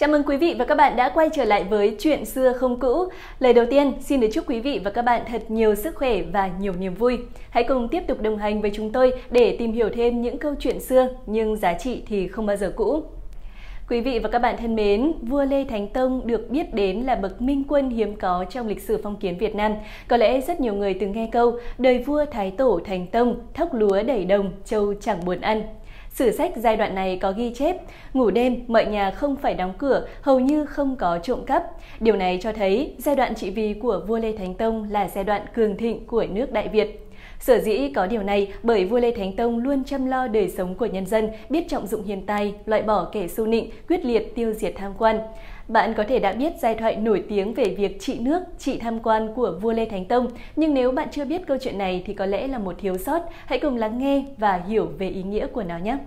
Chào mừng quý vị và các bạn đã quay trở lại với Chuyện xưa không cũ. Lời đầu tiên, xin được chúc quý vị và các bạn thật nhiều sức khỏe và nhiều niềm vui. Hãy cùng tiếp tục đồng hành với chúng tôi để tìm hiểu thêm những câu chuyện xưa nhưng giá trị thì không bao giờ cũ. Quý vị và các bạn thân mến, vua Lê Thánh Tông được biết đến là bậc minh quân hiếm có trong lịch sử phong kiến Việt Nam. Có lẽ rất nhiều người từng nghe câu đời vua Thái Tổ Thành Tông, thóc lúa đẩy đồng, châu chẳng buồn ăn. Sử sách giai đoạn này có ghi chép, ngủ đêm mọi nhà không phải đóng cửa, hầu như không có trộm cắp. Điều này cho thấy giai đoạn trị vì của vua Lê Thánh Tông là giai đoạn cường thịnh của nước Đại Việt. Sở dĩ có điều này bởi vua Lê Thánh Tông luôn chăm lo đời sống của nhân dân, biết trọng dụng hiền tài, loại bỏ kẻ xu nịnh, quyết liệt tiêu diệt tham quan. Bạn có thể đã biết giai thoại nổi tiếng về việc trị nước, trị tham quan của vua Lê Thánh Tông, nhưng nếu bạn chưa biết câu chuyện này thì có lẽ là một thiếu sót. Hãy cùng lắng nghe và hiểu về ý nghĩa của nó nhé.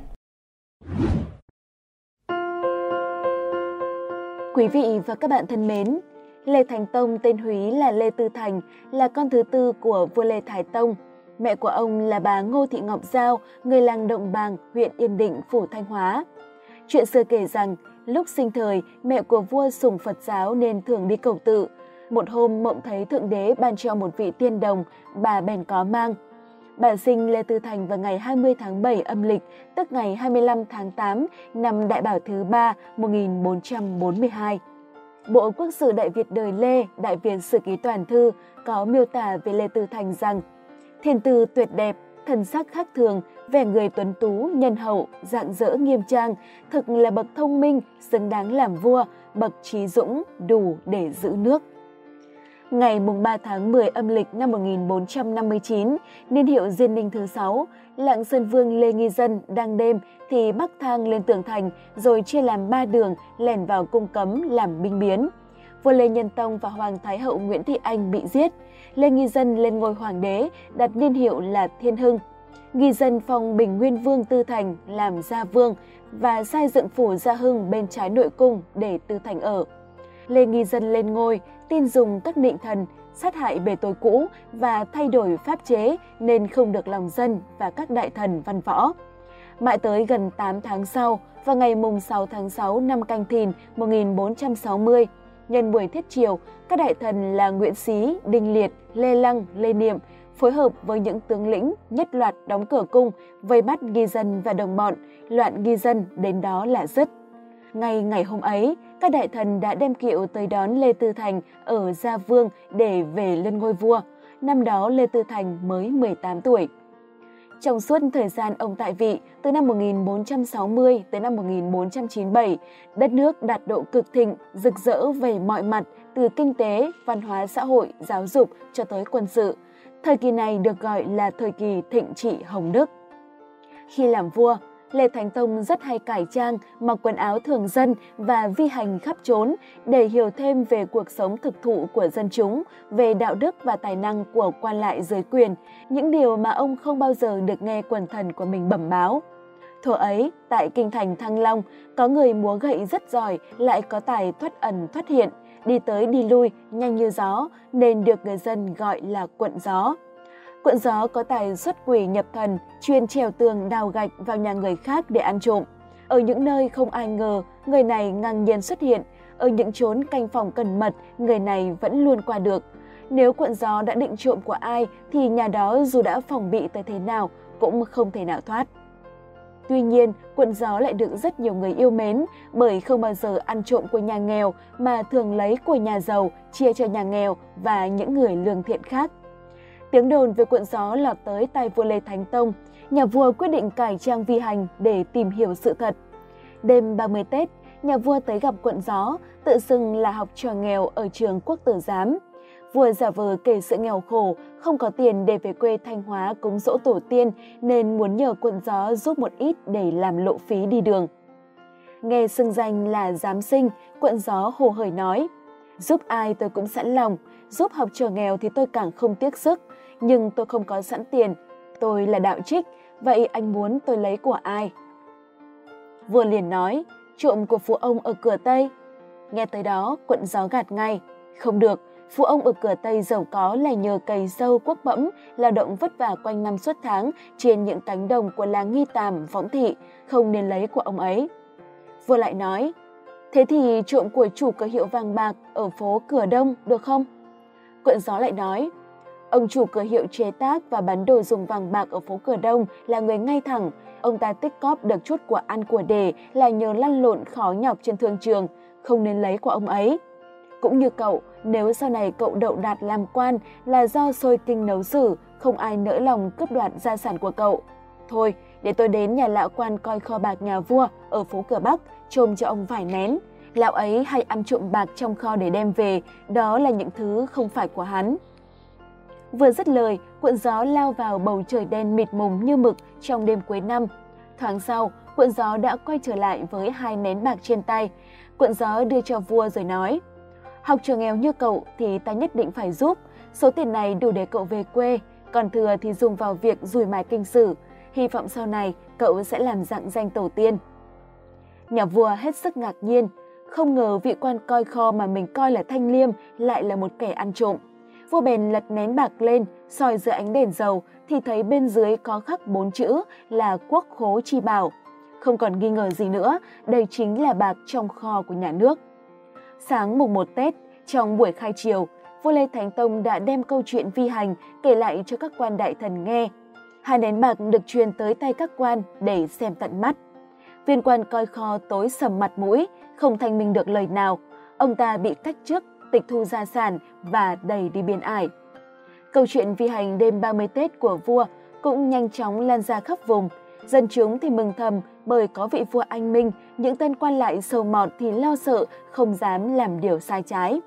Quý vị và các bạn thân mến, Lê Thánh Tông tên Húy là Lê Tư Thành, là con thứ tư của vua Lê Thái Tông. Mẹ của ông là bà Ngô Thị Ngọc Giao, người làng Động Bàng, huyện Yên Định, phủ Thanh Hóa. Chuyện xưa kể rằng, lúc sinh thời, mẹ của vua sùng Phật giáo nên thường đi cầu tự. Một hôm mộng thấy Thượng Đế ban cho một vị tiên đồng, bà bèn có mang. Bà sinh Lê Tư Thành vào ngày 20 tháng 7 âm lịch, tức ngày 25 tháng 8 năm Đại Bảo thứ 3 1442. Bộ Quốc sử Đại Việt đời Lê, Đại Việt Sử Ký Toàn Thư có miêu tả về Lê Tư Thành rằng Thiên tư tuyệt đẹp, thần sắc khác thường, vẻ người tuấn tú, nhân hậu, dạng dỡ nghiêm trang, thực là bậc thông minh, xứng đáng làm vua, bậc trí dũng, đủ để giữ nước. Ngày 3 tháng 10 âm lịch năm 1459, niên hiệu Diên Ninh thứ 6, Lạng Sơn Vương Lê Nghi Dân đang đêm thì bắc thang lên tường thành rồi chia làm ba đường lẻn vào cung cấm làm binh biến. Vua Lê Nhân Tông và Hoàng Thái hậu Nguyễn Thị Anh bị giết. Lê Nghi Dân lên ngôi hoàng đế, đặt niên hiệu là Thiên Hưng. Nghi Dân phong Bình Nguyên Vương Tư Thành làm gia vương và sai dựng phủ Gia Hưng bên trái nội cung để Tư Thành ở. Lê Nghi Dân lên ngôi, tin dùng các nịnh thần, sát hại bề tôi cũ và thay đổi pháp chế nên không được lòng dân và các đại thần văn võ. Mãi tới gần 8 tháng sau, vào ngày mùng 6 tháng 6 năm Canh Thìn 1460, nhân buổi thiết triều, các đại thần là Nguyễn Xí, Đinh Liệt, Lê Lăng, Lê Niệm phối hợp với những tướng lĩnh nhất loạt đóng cửa cung, vây bắt nghi dân và đồng bọn, loạn nghi dân đến đó là dứt. Ngay ngày hôm ấy, các đại thần đã đem kiệu tới đón Lê Tư Thành ở Gia Vương để về lên ngôi vua. Năm đó Lê Tư Thành mới 18 tuổi. Trong suốt thời gian ông tại vị, từ năm 1460 tới năm 1497, đất nước đạt độ cực thịnh, rực rỡ về mọi mặt, từ kinh tế, văn hóa xã hội, giáo dục cho tới quân sự. Thời kỳ này được gọi là thời kỳ thịnh trị Hồng Đức. Khi làm vua, Lê Thánh Tông rất hay cải trang, mặc quần áo thường dân và vi hành khắp trốn để hiểu thêm về cuộc sống thực thụ của dân chúng, về đạo đức và tài năng của quan lại dưới quyền, những điều mà ông không bao giờ được nghe quần thần của mình bẩm báo. Thuở ấy, tại kinh thành Thăng Long, có người múa gậy rất giỏi lại có tài thoát ẩn thoát hiện, đi tới đi lui nhanh như gió nên được người dân gọi là quận gió. Quận gió có tài xuất quỷ nhập thần, chuyên trèo tường đào gạch vào nhà người khác để ăn trộm. Ở những nơi không ai ngờ, người này ngang nhiên xuất hiện. Ở những chốn canh phòng cẩn mật, người này vẫn luôn qua được. Nếu quận gió đã định trộm của ai, thì nhà đó dù đã phòng bị tới thế nào, cũng không thể nào thoát. Tuy nhiên, quận gió lại được rất nhiều người yêu mến bởi không bao giờ ăn trộm của nhà nghèo mà thường lấy của nhà giàu chia cho nhà nghèo và những người lương thiện khác. Tiếng đồn về cuộn gió lọt tới tay vua Lê Thánh Tông, nhà vua quyết định cải trang vi hành để tìm hiểu sự thật. Đêm 30 Tết, nhà vua tới gặp cuộn gió, tự xưng là học trò nghèo ở trường quốc tử giám. Vua giả vờ kể sự nghèo khổ, không có tiền để về quê Thanh Hóa cúng dỗ tổ tiên nên muốn nhờ quận gió giúp một ít để làm lộ phí đi đường. Nghe xưng danh là giám sinh, quận gió hồ hởi nói, giúp ai tôi cũng sẵn lòng, giúp học trò nghèo thì tôi càng không tiếc sức, nhưng tôi không có sẵn tiền. Tôi là đạo trích, vậy anh muốn tôi lấy của ai? Vừa liền nói, trộm của phụ ông ở cửa Tây. Nghe tới đó, quận gió gạt ngay. Không được, phụ ông ở cửa Tây giàu có là nhờ cày sâu quốc bẫm, lao động vất vả quanh năm suốt tháng trên những cánh đồng của làng Nghi Tàm, Võng Thị, không nên lấy của ông ấy. Vừa lại nói, Thế thì trộm của chủ cửa hiệu vàng bạc ở phố Cửa Đông được không? quận gió lại nói, ông chủ cửa hiệu chế tác và bán đồ dùng vàng bạc ở phố Cửa Đông là người ngay thẳng. Ông ta tích cóp được chút của ăn của đề là nhờ lăn lộn khó nhọc trên thương trường, không nên lấy của ông ấy. Cũng như cậu, nếu sau này cậu đậu đạt làm quan là do sôi kinh nấu xử, không ai nỡ lòng cướp đoạt gia sản của cậu. Thôi, để tôi đến nhà lão quan coi kho bạc nhà vua ở phố cửa Bắc, trôm cho ông vài nén. Lão ấy hay ăn trộm bạc trong kho để đem về, đó là những thứ không phải của hắn. Vừa dứt lời, cuộn gió lao vào bầu trời đen mịt mùng như mực trong đêm cuối năm. Thoáng sau, cuộn gió đã quay trở lại với hai nén bạc trên tay. Cuộn gió đưa cho vua rồi nói, học trường nghèo như cậu thì ta nhất định phải giúp, số tiền này đủ để cậu về quê, còn thừa thì dùng vào việc rủi mài kinh sử, hy vọng sau này cậu sẽ làm dạng danh tổ tiên. Nhà vua hết sức ngạc nhiên, không ngờ vị quan coi kho mà mình coi là thanh liêm lại là một kẻ ăn trộm. Vua bèn lật nén bạc lên, soi giữa ánh đèn dầu thì thấy bên dưới có khắc bốn chữ là quốc khố chi bảo. Không còn nghi ngờ gì nữa, đây chính là bạc trong kho của nhà nước. Sáng mùng 1 Tết, trong buổi khai triều, vua Lê Thánh Tông đã đem câu chuyện vi hành kể lại cho các quan đại thần nghe. Hai nén bạc được truyền tới tay các quan để xem tận mắt. Viên quan coi kho tối sầm mặt mũi, không thanh minh được lời nào. Ông ta bị thách chức, tịch thu gia sản và đẩy đi biên ải. Câu chuyện vi hành đêm 30 Tết của vua cũng nhanh chóng lan ra khắp vùng. Dân chúng thì mừng thầm bởi có vị vua anh minh, những tên quan lại sâu mọt thì lo sợ, không dám làm điều sai trái.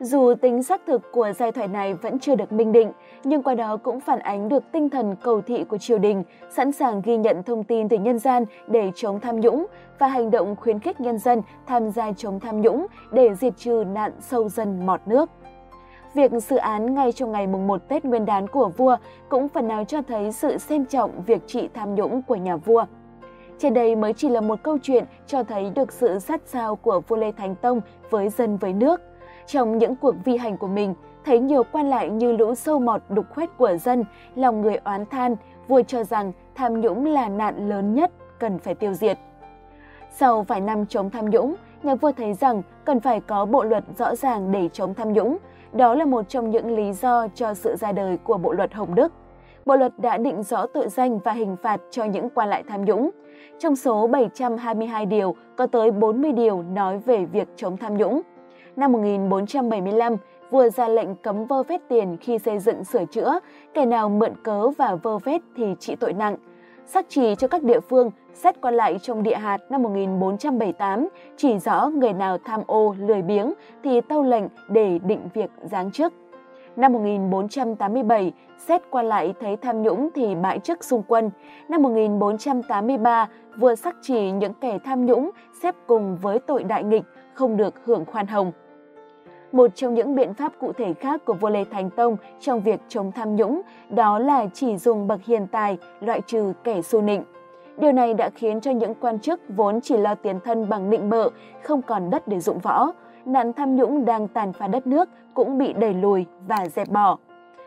Dù tính xác thực của giai thoại này vẫn chưa được minh định, nhưng qua đó cũng phản ánh được tinh thần cầu thị của triều đình, sẵn sàng ghi nhận thông tin từ nhân gian để chống tham nhũng và hành động khuyến khích nhân dân tham gia chống tham nhũng để diệt trừ nạn sâu dân mọt nước. Việc xử án ngay trong ngày mùng 1 Tết Nguyên đán của vua cũng phần nào cho thấy sự xem trọng việc trị tham nhũng của nhà vua. Trên đây mới chỉ là một câu chuyện cho thấy được sự sát sao của vua Lê Thánh Tông với dân với nước. Trong những cuộc vi hành của mình, thấy nhiều quan lại như lũ sâu mọt đục khoét của dân, lòng người oán than, vua cho rằng tham nhũng là nạn lớn nhất cần phải tiêu diệt. Sau vài năm chống tham nhũng, nhà vua thấy rằng cần phải có bộ luật rõ ràng để chống tham nhũng. Đó là một trong những lý do cho sự ra đời của bộ luật Hồng Đức. Bộ luật đã định rõ tội danh và hình phạt cho những quan lại tham nhũng. Trong số 722 điều, có tới 40 điều nói về việc chống tham nhũng. Năm 1475, vua ra lệnh cấm vơ vét tiền khi xây dựng sửa chữa, kẻ nào mượn cớ và vơ vét thì trị tội nặng. Sắc chỉ cho các địa phương, xét qua lại trong địa hạt năm 1478, chỉ rõ người nào tham ô, lười biếng thì tâu lệnh để định việc giáng chức. Năm 1487, xét qua lại thấy tham nhũng thì bãi chức xung quân. Năm 1483, vừa sắc chỉ những kẻ tham nhũng xếp cùng với tội đại nghịch, không được hưởng khoan hồng. Một trong những biện pháp cụ thể khác của vua Lê Thánh Tông trong việc chống tham nhũng đó là chỉ dùng bậc hiền tài loại trừ kẻ xu nịnh. Điều này đã khiến cho những quan chức vốn chỉ lo tiền thân bằng nịnh bợ, không còn đất để dụng võ. Nạn tham nhũng đang tàn phá đất nước cũng bị đẩy lùi và dẹp bỏ.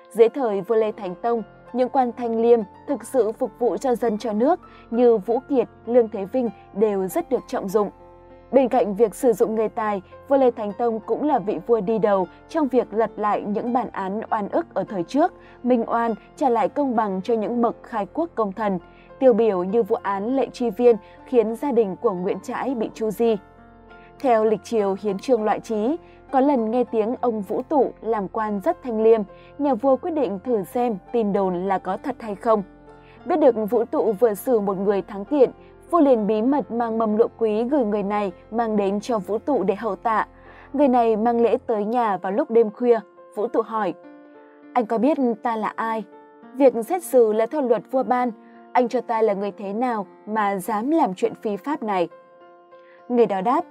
Dưới thời vua Lê Thánh Tông, những quan thanh liêm thực sự phục vụ cho dân cho nước như Vũ Kiệt, Lương Thế Vinh đều rất được trọng dụng. Bên cạnh việc sử dụng người tài, vua Lê Thánh Tông cũng là vị vua đi đầu trong việc lật lại những bản án oan ức ở thời trước, minh oan trả lại công bằng cho những bậc khai quốc công thần, tiêu biểu như vụ án lệ tri viên khiến gia đình của Nguyễn Trãi bị chu di. Theo lịch triều hiến trương loại trí, có lần nghe tiếng ông Vũ Tụ làm quan rất thanh liêm, nhà vua quyết định thử xem tin đồn là có thật hay không. Biết được Vũ Tụ vừa xử một người thắng kiện, vua liền bí mật mang mầm lụa quý gửi người này mang đến cho Vũ Tụ để hậu tạ. Người này mang lễ tới nhà vào lúc đêm khuya. Vũ Tụ hỏi, anh có biết ta là ai? Việc xét xử là theo luật vua ban, anh cho ta là người thế nào mà dám làm chuyện phi pháp này? Người đó đáp,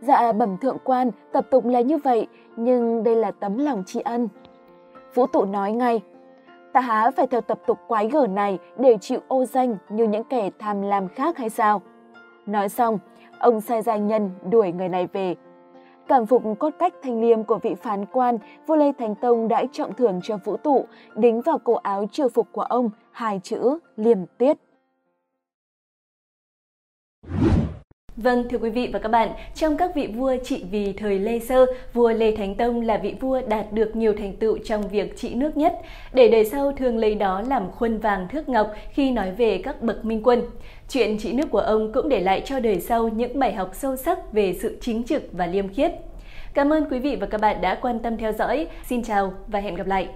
dạ bẩm thượng quan, tập tục là như vậy, nhưng đây là tấm lòng tri ân. Vũ Tụ nói ngay, ta há phải theo tập tục quái gở này để chịu ô danh như những kẻ tham lam khác hay sao? Nói xong, ông sai gia nhân đuổi người này về. Cảm phục cốt cách thanh liêm của vị phán quan, vua Lê Thánh Tông đã trọng thưởng cho vũ tụ, đính vào cổ áo triều phục của ông hai chữ liêm tiết. Vâng, thưa quý vị và các bạn, trong các vị vua trị vì thời Lê Sơ, vua Lê Thánh Tông là vị vua đạt được nhiều thành tựu trong việc trị nước nhất, để đời sau thường lấy đó làm khuôn vàng thước ngọc khi nói về các bậc minh quân. Chuyện trị nước của ông cũng để lại cho đời sau những bài học sâu sắc về sự chính trực và liêm khiết. Cảm ơn quý vị và các bạn đã quan tâm theo dõi. Xin chào và hẹn gặp lại!